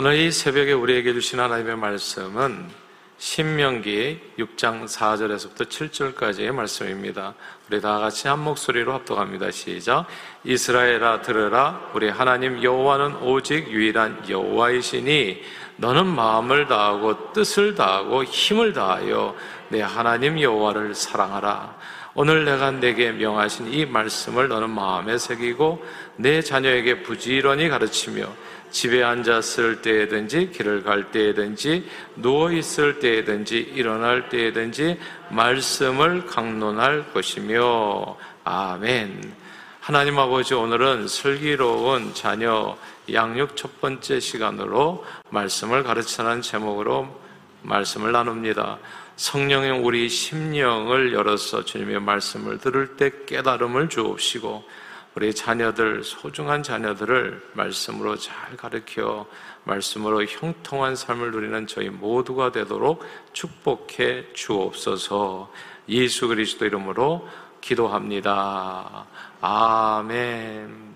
오늘 이 새벽에 우리에게 주신 하나님의 말씀은 신명기 6장 4절에서부터 7절까지의 말씀입니다. 우리 다 같이 한 목소리로 합독합니다. 시작. 이스라엘아 들으라 우리 하나님 여호와는 오직 유일한 여호와이시니 너는 마음을 다하고 뜻을 다하고 힘을 다하여 내 하나님 여호와를 사랑하라. 오늘 내가 내게 명하신 이 말씀을 너는 마음에 새기고 내 자녀에게 부지런히 가르치며 집에 앉았을 때에든지 길을 갈 때에든지 누워 있을 때에든지 일어날 때에든지 말씀을 강론할 것이며 아멘. 하나님 아버지 오늘은 슬기로운 자녀 양육 첫 번째 시간으로 말씀을 가르치는 제목으로 말씀을 나눕니다. 성령의 우리 심령을 열어서 주님의 말씀을 들을 때 깨달음을 주옵시고 우리 자녀들, 소중한 자녀들을 말씀으로 잘 가르쳐 말씀으로 형통한 삶을 누리는 저희 모두가 되도록 축복해 주옵소서 예수 그리스도 이름으로 기도합니다. 아멘.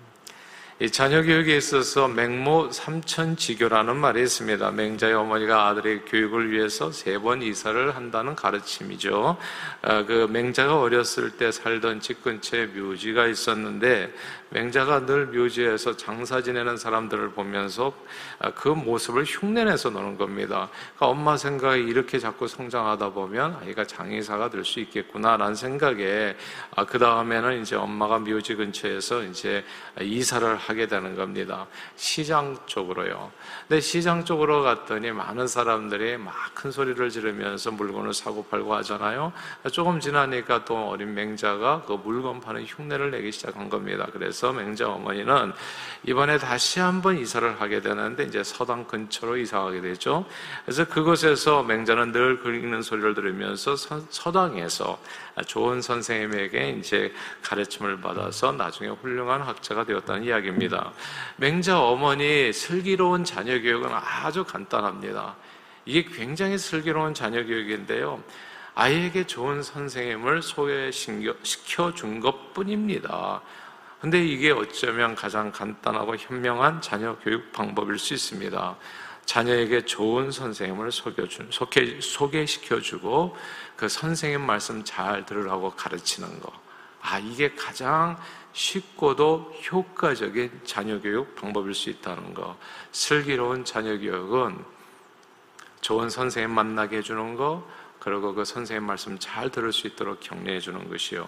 이 자녀 교육에 있어서 맹모 삼천 지교라는 말이 있습니다. 맹자의 어머니가 아들의 교육을 위해서 세 번 이사를 한다는 가르침이죠. 아, 그 맹자가 어렸을 때 살던 집 근처에 묘지가 있었는데 맹자가 늘 묘지에서 장사 지내는 사람들을 보면서 아, 그 모습을 흉내내서 노는 겁니다. 그러니까 엄마 생각에 이렇게 자꾸 성장하다 보면 아이가 장의사가 될 수 있겠구나라는 생각에 아, 그 다음에는 이제 엄마가 묘지 근처에서 이제 이사를 하게 되는 겁니다. 시장 쪽으로요. 근데 시장 쪽으로 갔더니 많은 사람들이 막 큰 소리를 지르면서 물건을 사고 팔고 하잖아요. 조금 지나니까 또 어린 맹자가 그 물건 파는 흉내를 내기 시작한 겁니다. 그래서 맹자 어머니는 이번에 다시 한번 이사를 하게 되는데 이제 서당 근처로 이사하게 되죠. 그래서 그곳에서 맹자는 늘 그리는 소리를 들으면서 서당에서 좋은 선생님에게 이제 가르침을 받아서 나중에 훌륭한 학자가 되었다는 이야기입니다. 맹자 어머니 슬기로운 자녀 교육은 아주 간단합니다. 이게 굉장히 슬기로운 자녀 교육인데요. 아이에게 좋은 선생님을 소개시켜 준 것 뿐입니다. 근데 이게 어쩌면 가장 간단하고 현명한 자녀 교육 방법일 수 있습니다. 자녀에게 좋은 선생님을 소개준, 소개, 소개시켜주고 그 선생님 말씀 잘 들으라고 가르치는 거. 아, 이게 가장 쉽고도 효과적인 자녀 교육 방법일 수 있다는 거. 슬기로운 자녀 교육은 좋은 선생님 만나게 해주는 거, 그리고 그 선생님 말씀 잘 들을 수 있도록 격려해 주는 것이요.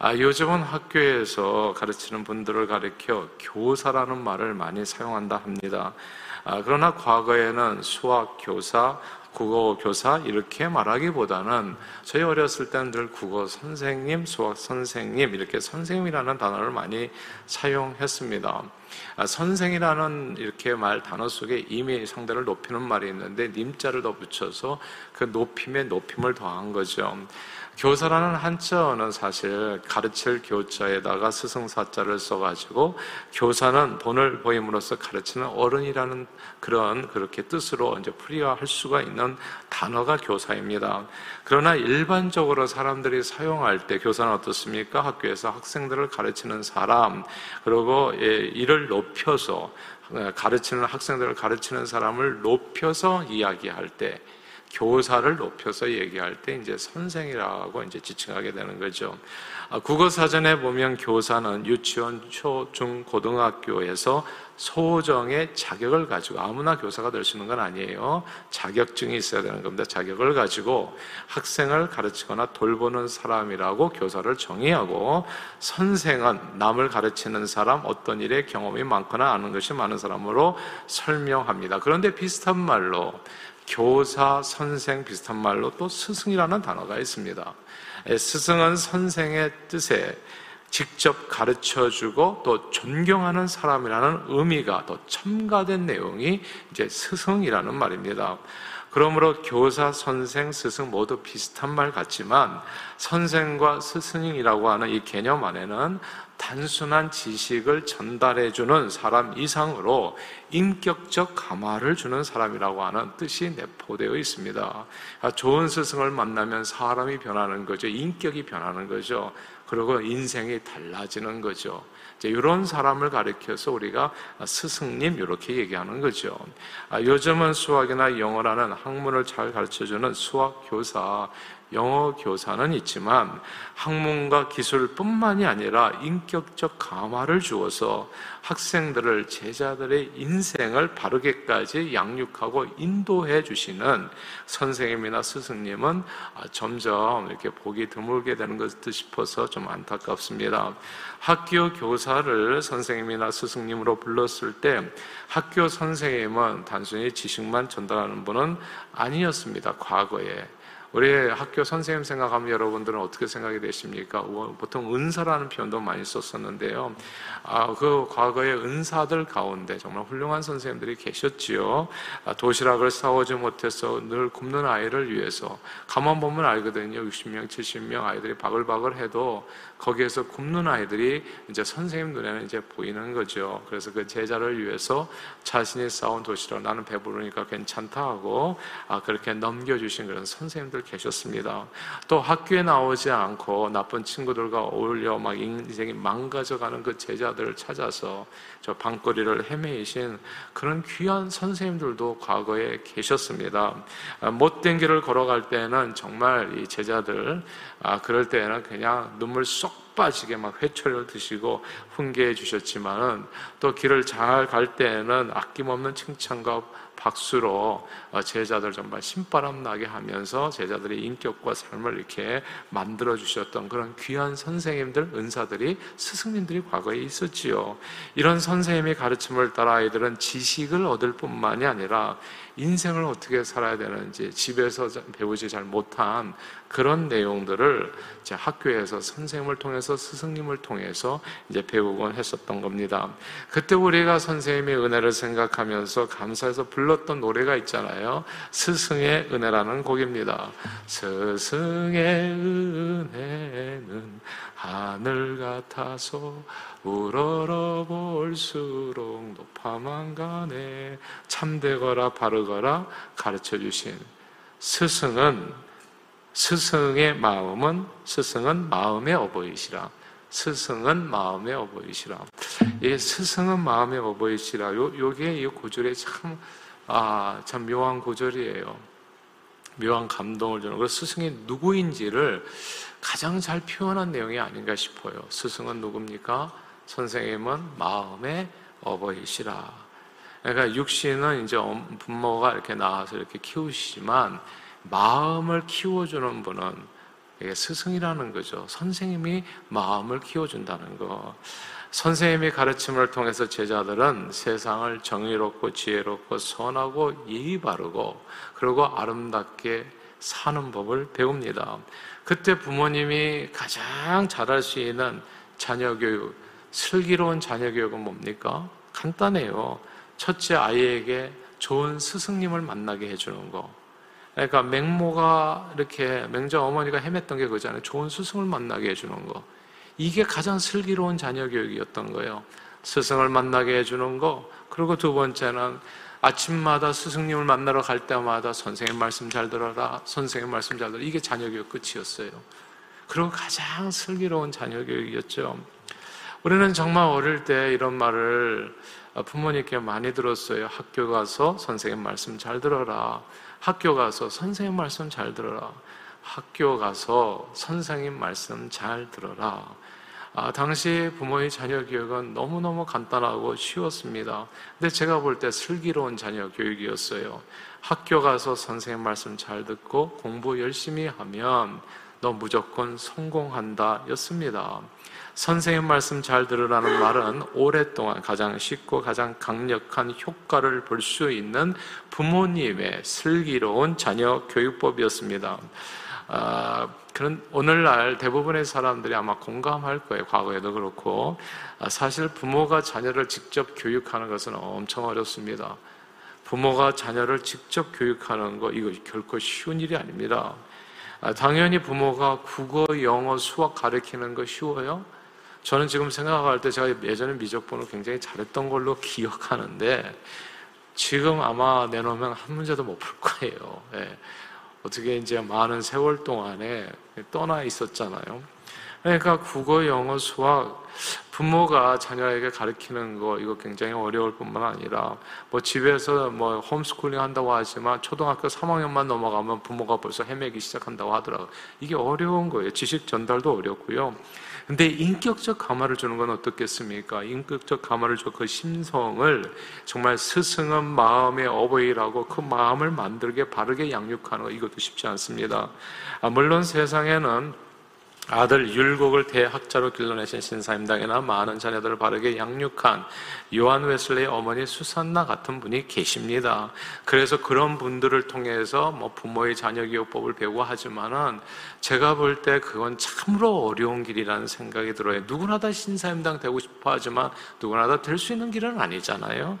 아, 요즘은 학교에서 가르치는 분들을 가르켜 교사라는 말을 많이 사용한다 합니다. 아, 그러나 과거에는 수학 교사, 국어 교사 이렇게 말하기보다는 저희 어렸을 때는 늘 국어 선생님, 수학 선생님 이렇게 선생님이라는 단어를 많이 사용했습니다. 아, 선생이라는 이렇게 말 단어 속에 이미 상대를 높이는 말이 있는데 님자를 더 붙여서 그 높임에 높임을 더한 거죠. 교사라는 한자어는 사실 가르칠 교자에다가 스승사자를 써가지고 교사는 본을 보임으로써 가르치는 어른이라는 그런 그렇게 뜻으로 이제 풀이할 수가 있는 단어가 교사입니다. 그러나 일반적으로 사람들이 사용할 때 교사는 어떻습니까? 학교에서 학생들을 가르치는 사람, 그리고 예, 이를 높여서 예, 가르치는 학생들을 가르치는 사람을 높여서 이야기할 때 교사를 높여서 얘기할 때 이제 선생이라고 이제 지칭하게 되는 거죠. 아, 국어 사전에 보면 교사는 유치원, 초, 중, 고등학교에서 소정의 자격을 가지고 아무나 교사가 될 수 있는 건 아니에요. 자격증이 있어야 되는 겁니다. 자격을 가지고 학생을 가르치거나 돌보는 사람이라고 교사를 정의하고 선생은 남을 가르치는 사람, 어떤 일에 경험이 많거나 아는 것이 많은 사람으로 설명합니다. 그런데 비슷한 말로 교사, 선생 비슷한 말로 또 스승이라는 단어가 있습니다. 예, 스승은 선생의 뜻에 직접 가르쳐 주고 또 존경하는 사람이라는 의미가 더 첨가된 내용이 이제 스승이라는 말입니다. 그러므로 교사, 선생, 스승 모두 비슷한 말 같지만 선생과 스승이라고 하는 이 개념 안에는 단순한 지식을 전달해 주는 사람 이상으로 인격적 감화를 주는 사람이라고 하는 뜻이 내포되어 있습니다. 그러니까 좋은 스승을 만나면 사람이 변하는 거죠. 인격이 변하는 거죠. 그리고 인생이 달라지는 거죠. 이제 이런 사람을 가리켜서 우리가 스승님 이렇게 얘기하는 거죠. 아, 요즘은 수학이나 영어라는 학문을 잘 가르쳐주는 수학 교사 영어 교사는 있지만 학문과 기술뿐만이 아니라 인격적 감화를 주어서 학생들을 제자들의 인생을 바르게까지 양육하고 인도해 주시는 선생님이나 스승님은 점점 이렇게 보기 드물게 되는 것 싶어서 좀 안타깝습니다. 학교 교사를 선생님이나 스승님으로 불렀을 때 학교 선생님은 단순히 지식만 전달하는 분은 아니었습니다. 과거에. 우리 학교 선생님 생각하면 여러분들은 어떻게 생각이 되십니까? 보통 은사라는 표현도 많이 썼었는데요. 아, 그 과거의 은사들 가운데 정말 훌륭한 선생님들이 계셨지요. 아, 도시락을 싸오지 못해서 늘 굶는 아이를 위해서 가만 보면 알거든요. 60명, 70명 아이들이 바글바글 해도 거기에서 굶는 아이들이 이제 선생님 눈에는 이제 보이는 거죠. 그래서 그 제자를 위해서 자신이 싸운 도시락 나는 배부르니까 괜찮다 하고 아, 그렇게 넘겨주신 그런 선생님들 계셨습니다. 또 학교에 나오지 않고 나쁜 친구들과 어울려 막 인생이 망가져가는 그 제자들을 찾아서 저 방거리를 헤매이신 그런 귀한 선생님들도 과거에 계셨습니다. 아, 못된 길을 걸어갈 때는 정말 이 제자들 아, 그럴 때는 그냥 눈물 쏙 빠지게 막 회초리를 드시고 훈계해 주셨지만은 또 길을 잘 갈 때에는 아낌없는 칭찬과 박수로 어, 제자들 정말 신바람 나게 하면서 제자들의 인격과 삶을 이렇게 만들어 주셨던 그런 귀한 선생님들, 은사들이 스승님들이 과거에 있었지요. 이런 선생님의 가르침을 따라 아이들은 지식을 얻을 뿐만이 아니라 인생을 어떻게 살아야 되는지 집에서 배우지 잘 못한 그런 내용들을 이제 학교에서 선생님을 통해서 스승님을 통해서 이제 배우곤 했었던 겁니다. 그때 우리가 선생님의 은혜를 생각하면서 감사해서 불렀던 노래가 있잖아요. 스승의 은혜라는 곡입니다. 스승의 은혜는 하늘 같아서 우러러 볼수록 높아만 가네 참되거라 바르거라 가르쳐 주신 스승은 스승의 마음은 스승은 마음의 어버이시라 스승은 마음의 어버이시라 이 스승은 마음의 어버이시라 요 요게 이 구절에 참 아, 참 묘한 구절이에요. 묘한 감동을 주는. 그 스승이 누구인지를 가장 잘 표현한 내용이 아닌가 싶어요. 스승은 누굽니까? 선생님은 마음의 어버이시라. 그러니까 육신은 이제 부모가 이렇게 나와서 이렇게 키우시지만 마음을 키워주는 분은 스승이라는 거죠. 선생님이 마음을 키워준다는 거. 선생님의 가르침을 통해서 제자들은 세상을 정의롭고 지혜롭고 선하고 예의 바르고 그리고 아름답게 사는 법을 배웁니다. 그때 부모님이 가장 잘할 수 있는 자녀 교육, 슬기로운 자녀 교육은 뭡니까? 간단해요. 첫째 아이에게 좋은 스승님을 만나게 해주는 거. 그러니까 맹모가 이렇게 맹자 어머니가 헤맸던 게 그잖아요. 좋은 스승을 만나게 해주는 거. 이게 가장 슬기로운 자녀 교육이었던 거예요. 스승을 만나게 해주는 거. 그리고 두 번째는 아침마다 스승님을 만나러 갈 때마다 선생님 말씀 잘 들어라. 선생님 말씀 잘 들어라. 이게 자녀 교육 끝이었어요. 그리고 가장 슬기로운 자녀 교육이었죠. 우리는 정말 어릴 때 이런 말을 부모님께 많이 들었어요. 학교 가서 선생님 말씀 잘 들어라. 학교 가서 선생님 말씀 잘 들어라. 학교 가서 선생님 말씀 잘 들어라. 아, 당시 부모의 자녀 교육은 너무너무 간단하고 쉬웠습니다. 근데 제가 볼 때 슬기로운 자녀 교육이었어요. 학교 가서 선생님 말씀 잘 듣고 공부 열심히 하면 너 무조건 성공한다 였습니다. 선생님 말씀 잘 들으라는 말은 오랫동안 가장 쉽고 가장 강력한 효과를 볼 수 있는 부모님의 슬기로운 자녀 교육법이었습니다. 아, 그런 오늘날 대부분의 사람들이 아마 공감할 거예요. 과거에도 그렇고 아, 사실 부모가 자녀를 직접 교육하는 것은 엄청 어렵습니다. 부모가 자녀를 직접 교육하는 거 이거 결코 쉬운 일이 아닙니다. 아, 당연히 부모가 국어, 영어, 수학 가르치는 거 쉬워요? 저는 지금 생각할 때 제가 예전에 미적분을 굉장히 잘했던 걸로 기억하는데 지금 아마 내놓으면 한 문제도 못 풀 거예요. 예. 어떻게 이제 많은 세월 동안에 떠나 있었잖아요. 그러니까 국어, 영어, 수학 부모가 자녀에게 가르치는 거 이거 굉장히 어려울 뿐만 아니라 뭐 집에서 뭐 홈스쿨링 한다고 하지만 초등학교 3학년만 넘어가면 부모가 벌써 헤매기 시작한다고 하더라고요. 이게 어려운 거예요. 지식 전달도 어렵고요. 근데 인격적 감화를 주는 건 어떻겠습니까? 인격적 감화를 줘 그 심성을 정말 스승은 마음의 어버이라고 그 마음을 만들게 바르게 양육하는 거 이것도 쉽지 않습니다. 아, 물론 세상에는 아들 율곡을 대학자로 길러내신 신사임당이나 많은 자녀들을 바르게 양육한 요한 웨슬레의 어머니 수산나 같은 분이 계십니다. 그래서 그런 분들을 통해서 뭐 부모의 자녀 교육법을 배우고 하지만은 제가 볼 때 그건 참으로 어려운 길이라는 생각이 들어요. 누구나 다 신사임당 되고 싶어 하지만 누구나 다 될 수 있는 길은 아니잖아요.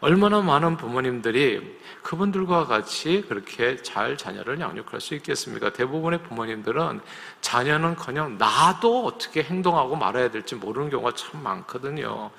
얼마나 많은 부모님들이 그분들과 같이 그렇게 잘 자녀를 양육할 수 있겠습니까? 대부분의 부모님들은 자녀는 그냥 나도 어떻게 행동하고 말해야 될지 모르는 경우가 참 많거든요.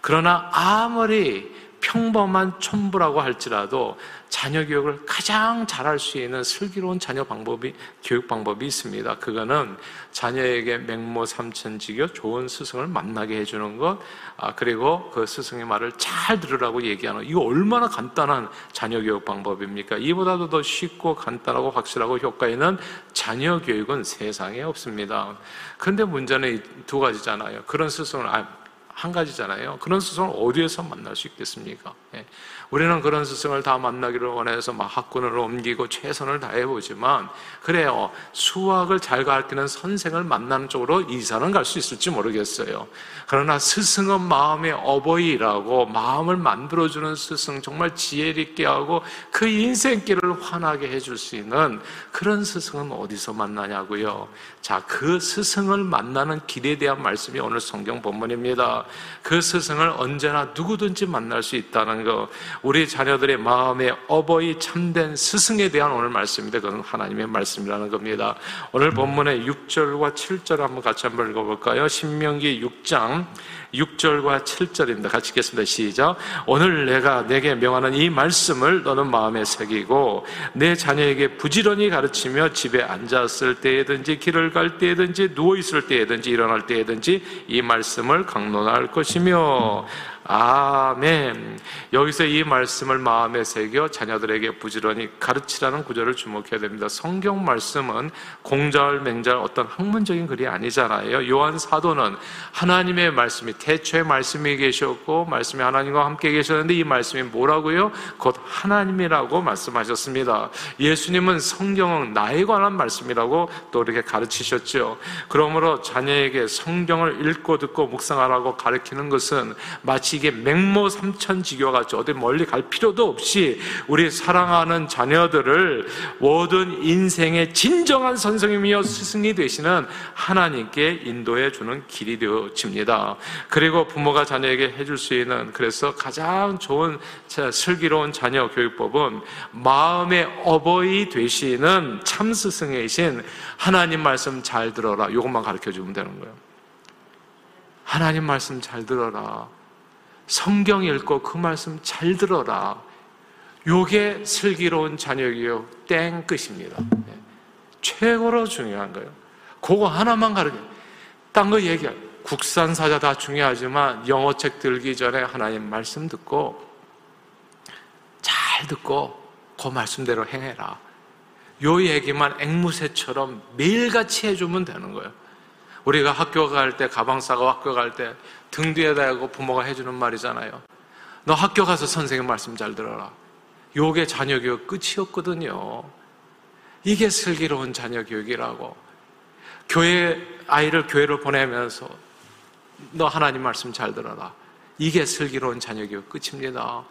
그러나 아무리 평범한 촌부라고 할지라도 자녀 교육을 가장 잘할 수 있는 슬기로운 자녀 방법이 교육 방법이 있습니다. 그거는 자녀에게 맹모 삼천지교 좋은 스승을 만나게 해주는 것, 아, 그리고 그 스승의 말을 잘 들으라고 얘기하는 이거 얼마나 간단한 자녀 교육 방법입니까? 이보다도 더 쉽고 간단하고 확실하고 효과 있는 자녀 교육은 세상에 없습니다. 그런데 문제는 두 가지잖아요. 그런 스승을 아, 한 가지잖아요. 그런 스승을 어디에서 만날 수 있겠습니까? 예. 우리는 그런 스승을 다 만나기를 원해서 막 학군을 옮기고 최선을 다해보지만 그래요. 수학을 잘 가르치는 선생을 만나는 쪽으로 이사는 갈 수 있을지 모르겠어요. 그러나 스승은 마음의 어버이라고 마음을 만들어주는 스승 정말 지혜 있게 하고 그 인생길을 환하게 해줄 수 있는 그런 스승은 어디서 만나냐고요. 자, 그 스승을 만나는 길에 대한 말씀이 오늘 성경 본문입니다. 그 스승을 언제나 누구든지 만날 수 있다는 거. 우리 자녀들의 마음의 어버이 참된 스승에 대한 오늘 말씀인데 그건 하나님의 말씀이라는 겁니다. 오늘 본문의 6절과 7절 한번 같이 한번 읽어볼까요? 신명기 6장 6절과 7절입니다. 같이 읽겠습니다. 시작. 오늘 내가 내게 명하는 이 말씀을 너는 마음에 새기고 내 자녀에게 부지런히 가르치며 집에 앉았을 때에든지 길을 갈 때에든지 누워 있을 때에든지 일어날 때에든지 이 말씀을 강론할 것이며 아멘. 여기서 이 말씀을 마음에 새겨 자녀들에게 부지런히 가르치라는 구절을 주목해야 됩니다. 성경 말씀은 공자월 맹자월 어떤 학문적인 글이 아니잖아요. 요한 사도는 하나님의 말씀이 태초에 말씀이 계셨고 말씀이 하나님과 함께 계셨는데 이 말씀이 뭐라고요? 곧 하나님이라고 말씀하셨습니다. 예수님은 성경은 나에 관한 말씀이라고 또 이렇게 가르치셨죠. 그러므로 자녀에게 성경을 읽고 듣고 묵상하라고 가르치는 것은 마치 이게 맹모 삼천지교 같이 어디 멀리 갈 필요도 없이 우리 사랑하는 자녀들을 모든 인생의 진정한 선생님이여 스승이 되시는 하나님께 인도해 주는 길이 되어집니다. 그리고 부모가 자녀에게 해줄 수 있는 그래서 가장 좋은 슬기로운 자녀 교육법은 마음의 어버이 되시는 참 스승이신 하나님 말씀 잘 들어라. 이것만 가르쳐 주면 되는 거예요. 하나님 말씀 잘 들어라. 성경 읽고 그 말씀 잘 들어라. 요게 슬기로운 자녀교육 땡 끝입니다. 네. 최고로 중요한 거예요. 그거 하나만 가르쳐. 딴거 얘기해. 국산 사자 다 중요하지만 영어책 들기 전에 하나님 말씀 듣고 잘 듣고 그 말씀대로 행해라. 요 얘기만 앵무새처럼 매일같이 해주면 되는 거예요. 우리가 학교 갈 때, 가방 싸고 학교 갈 때 등 뒤에 대고 부모가 해주는 말이잖아요. 너 학교 가서 선생님 말씀 잘 들어라. 요게 자녀 교육 끝이었거든요. 이게 슬기로운 자녀 교육이라고. 교회, 아이를 교회를 보내면서 너 하나님 말씀 잘 들어라. 이게 슬기로운 자녀 교육 끝입니다.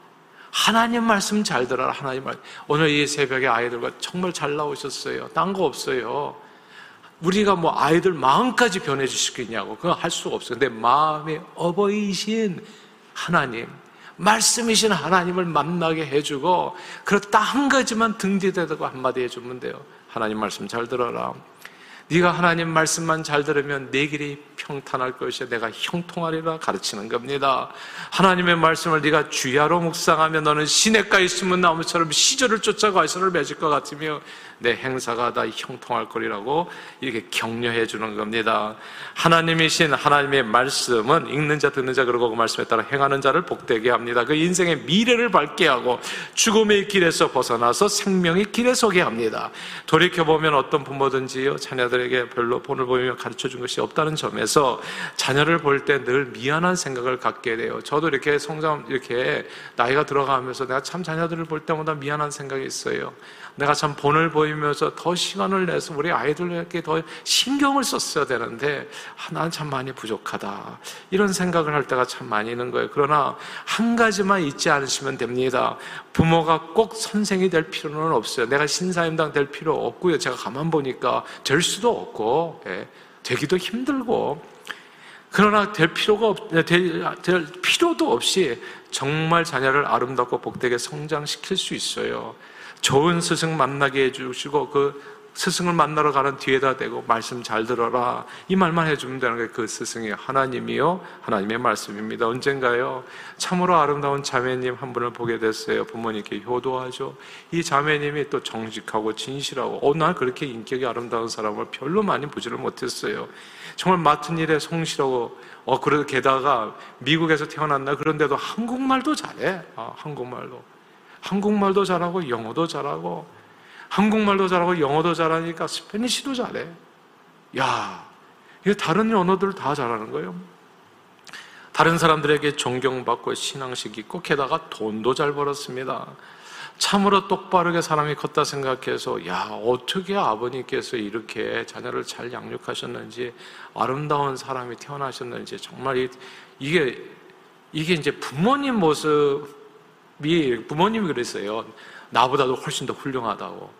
하나님 말씀 잘 들어라. 하나님 말. 오늘 이 새벽에 아이들과 정말 잘 나오셨어요. 딴 거 없어요. 우리가 뭐 아이들 마음까지 있냐고. 그건 할 수가 없어요. 근데 마음의 어버이신 하나님, 말씀이신 하나님을 만나게 해주고, 그렇다 한 가지만 등지대고 한마디 해주면 돼요. 하나님 말씀 잘 들어라. 네가 하나님 말씀만 잘 들으면 내 길이 평탄할 것이야 내가 형통하리라 가르치는 겁니다. 하나님의 말씀을 네가 주야로 묵상하면 너는 시냇가에 심은 나무처럼 시절을 쫓아가 이선을 맺을 것 같으며 내 행사가 다 형통할 거리라고 이렇게 격려해 주는 겁니다. 하나님이신 하나님의 말씀은 읽는 자 듣는 자 그리고 그 말씀에 따라 행하는 자를 복되게 합니다. 그 인생의 미래를 밝게 하고 죽음의 길에서 벗어나서 생명의 길에 서게 합니다. 돌이켜 보면 어떤 부모든지요 자녀들에게 별로 본을 보이며 가르쳐 준 것이 없다는 점에서 자녀를 볼 때 늘 미안한 생각을 갖게 돼요. 저도 이렇게 성장 이렇게 나이가 들어가면서 내가 참 자녀들을 볼 때마다 미안한 생각이 있어요. 내가 참 본을 보이 면서 더 시간을 내서 우리 아이들에게 더 신경을 썼어야 되는데 아, 나는 참 많이 부족하다. 이런 생각을 할 때가 참 많이 있는 거예요. 그러나 한 가지만 잊지 않으시면 됩니다. 부모가 꼭 선생이 될 필요는 없어요. 내가 신사임당 될 필요 없고요. 제가 가만 보니까 될 수도 없고 예, 되기도 힘들고. 그러나 될 필요가 없, 될, 될 필요도 없이 정말 자녀를 아름답고 복되게 성장시킬 수 있어요. 좋은 스승 만나게 해주시고 그 스승을 만나러 가는 뒤에다 대고 말씀 잘 들어라. 이 말만 해주면 되는 게 그 스승이 하나님이요 하나님의 말씀입니다. 언젠가요? 참으로 아름다운 자매님 한 분을 보게 됐어요. 부모님께 효도하죠. 이 자매님이 또 정직하고 진실하고 어, 난 그렇게 인격이 아름다운 사람을 별로 많이 보지를 못했어요. 정말 맡은 일에 성실하고 어 그래도 게다가 미국에서 태어났나? 그런데도 한국말도 잘해. 아, 한국말도 한국말도 잘하고 영어도 잘하고 한국말도 잘하고 영어도 잘하니까 스페니쉬도 잘해. 야, 이게 다른 언어들 다 잘하는 거예요. 다른 사람들에게 존경받고 신앙식 있고 게다가 돈도 잘 벌었습니다. 참으로 똑바르게 사람이 컸다 생각해서 야 어떻게 아버님께서 이렇게 자녀를 잘 양육하셨는지 아름다운 사람이 태어나셨는지 정말 이게 이게 이제 부모님 모습 미 부모님이 그랬어요. 나보다도 훨씬 더 훌륭하다고.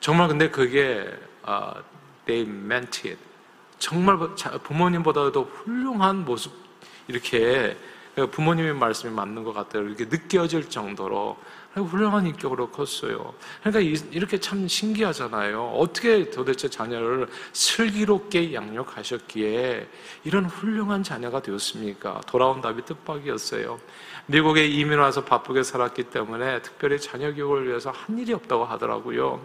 정말 근데 그게 uh, they meant it. 정말 부모님보다도 훌륭한 모습 이렇게 부모님의 말씀이 맞는 것 같아요. 이렇게 느껴질 정도로 훌륭한 인격으로 컸어요. 그러니까 이렇게 참 신기하잖아요. 어떻게 도대체 자녀를 슬기롭게 양육하셨기에 이런 훌륭한 자녀가 되었습니까? 돌아온 답이 뜻밖이었어요. 미국에 이민 와서 바쁘게 살았기 때문에 특별히 자녀 교육을 위해서 한 일이 없다고 하더라고요.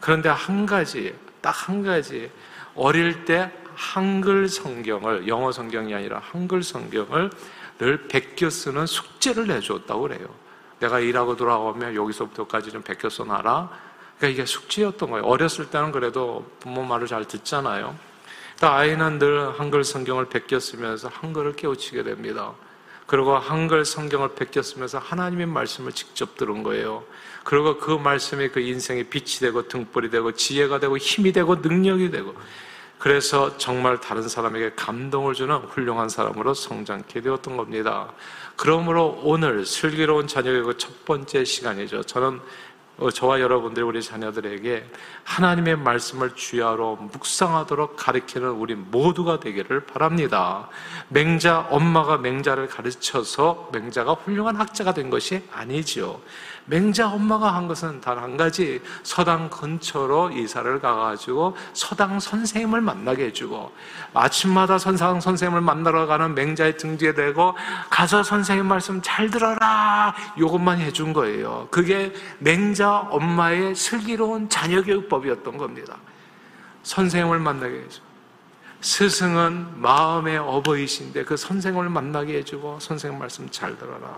그런데 한 가지, 딱 한 가지, 어릴 때 한글 성경을, 영어 성경이 아니라 한글 성경을 늘 베껴 쓰는 숙제를 내주었다고 그래요. 내가 일하고 돌아오면 여기서부터까지는 베껴 써놔라. 그러니까 이게 숙제였던 거예요. 어렸을 때는 그래도 부모 말을 잘 듣잖아요. 그러니까 아이는 늘 한글 성경을 베껴 쓰면서 한글을 깨우치게 됩니다. 그리고 한글 성경을 베꼈으면서 하나님의 말씀을 직접 들은 거예요. 그리고 그 말씀이 그 인생의 빛이 되고 등불이 되고 지혜가 되고 힘이 되고 능력이 되고 그래서 정말 다른 사람에게 감동을 주는 훌륭한 사람으로 성장케 되었던 겁니다. 그러므로 오늘 슬기로운 자녀의 첫 번째 시간이죠. 저는 어, 저와 여러분들 우리 자녀들에게 하나님의 말씀을 주야로 묵상하도록 가르치는 우리 모두가 되기를 바랍니다. 맹자 엄마가 맹자를 가르쳐서 맹자가 훌륭한 학자가 된 것이 아니지요. 맹자 엄마가 한 것은 단 한 가지 서당 근처로 이사를 가가지고 서당 선생님을 만나게 해주고 아침마다 선상 선생님을 만나러 가는 맹자의 등 뒤에 대고 가서 선생님 말씀 잘 들어라 이것만 해준 거예요. 그게 맹자 엄마의 슬기로운 자녀 교육법이었던 겁니다. 선생님을 만나게 해주고 스승은 마음의 어버이신데 그 선생을 만나게 해주고 선생님 말씀 잘 들어라.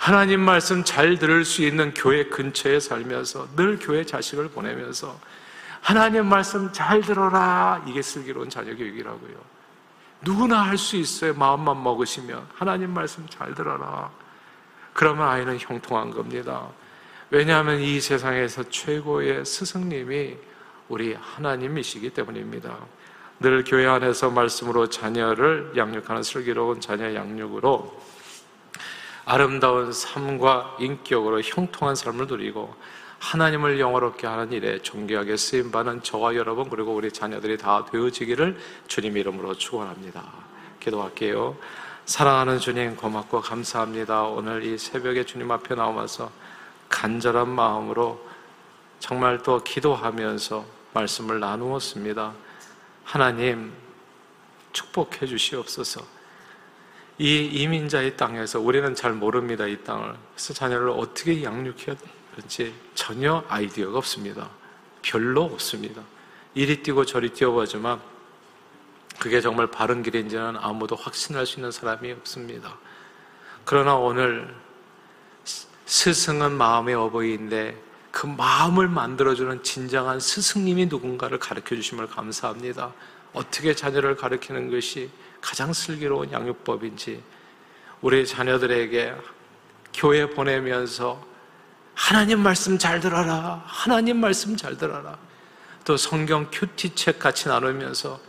하나님 말씀 잘 들을 수 있는 교회 근처에 살면서 늘 교회 자식을 보내면서 하나님 말씀 잘 들어라. 이게 슬기로운 자녀 교육이라고요. 누구나 할 수 있어요. 마음만 먹으시면. 하나님 말씀 잘 들어라. 그러면 아이는 형통한 겁니다. 왜냐하면 이 세상에서 최고의 스승님이 우리 하나님이시기 때문입니다. 늘 교회 안에서 말씀으로 자녀를 양육하는 슬기로운 자녀 양육으로 아름다운 삶과 인격으로 형통한 삶을 누리고 하나님을 영화롭게 하는 일에 존귀하게 쓰임 받는 저와 여러분 그리고 우리 자녀들이 다 되어지기를 주님 이름으로 축원합니다. 기도할게요. 사랑하는 주님 고맙고 감사합니다. 오늘 이 새벽에 주님 앞에 나오면서 간절한 마음으로 정말 또 기도하면서 말씀을 나누었습니다. 하나님, 축복해 주시옵소서. 이 이민자의 땅에서 우리는 잘 모릅니다, 이 땅을. 그래서 자녀를 어떻게 양육해야 되는지 전혀 아이디어가 없습니다. 별로 없습니다. 이리 뛰고 저리 뛰어보지만 그게 정말 바른 길인지는 아무도 확신할 수 있는 사람이 없습니다. 그러나 오늘 스승은 마음의 어버이인데 그 마음을 만들어주는 진정한 스승님이 누군가를 가르쳐 주심을 감사합니다. 어떻게 자녀를 가르치는 것이 가장 슬기로운 양육법인지 우리 자녀들에게 교회 보내면서 하나님 말씀 잘 들어라. 하나님 말씀 잘 들어라. 또 성경 큐티책 같이 나누면서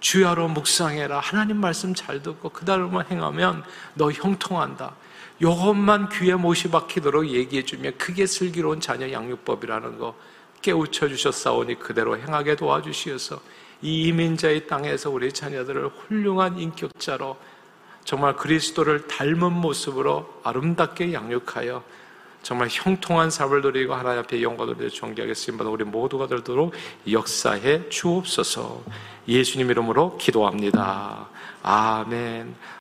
주야로 묵상해라. 하나님 말씀 잘 듣고 그다음만 행하면 너 형통한다. 요것만 귀에 못이 박히도록 얘기해 주면 그게 슬기로운 자녀 양육법이라는 거 깨우쳐 주셨사오니 그대로 행하게 도와주시어서 이 이민자의 땅에서 우리 자녀들을 훌륭한 인격자로 정말 그리스도를 닮은 모습으로 아름답게 양육하여 정말 형통한 삶을 누리고 하나님 앞에 영광 돌려 존귀하겠습니다. 우리 모두가 들도록 역사해 주옵소서. 예수님 이름으로 기도합니다. 아멘.